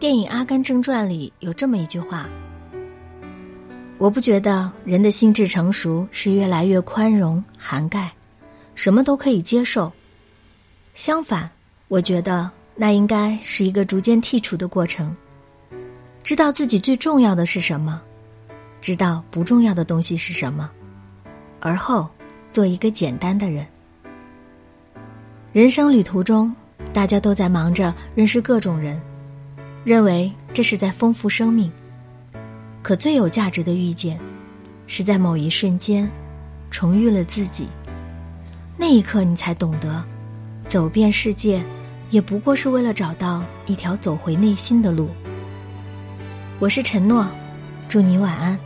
电影《阿甘正传》里有这么一句话：“我不觉得人的心智成熟是越来越宽容、涵盖，什么都可以接受。相反，我觉得那应该是一个逐渐剔除的过程。知道自己最重要的是什么，知道不重要的东西是什么，而后做一个简单的人。人生旅途中，大家都在忙着认识各种人。”认为这是在丰富生命，可最有价值的遇见，是在某一瞬间，重遇了自己。那一刻，你才懂得，走遍世界，也不过是为了找到一条走回内心的路。我是陈诺，祝你晚安。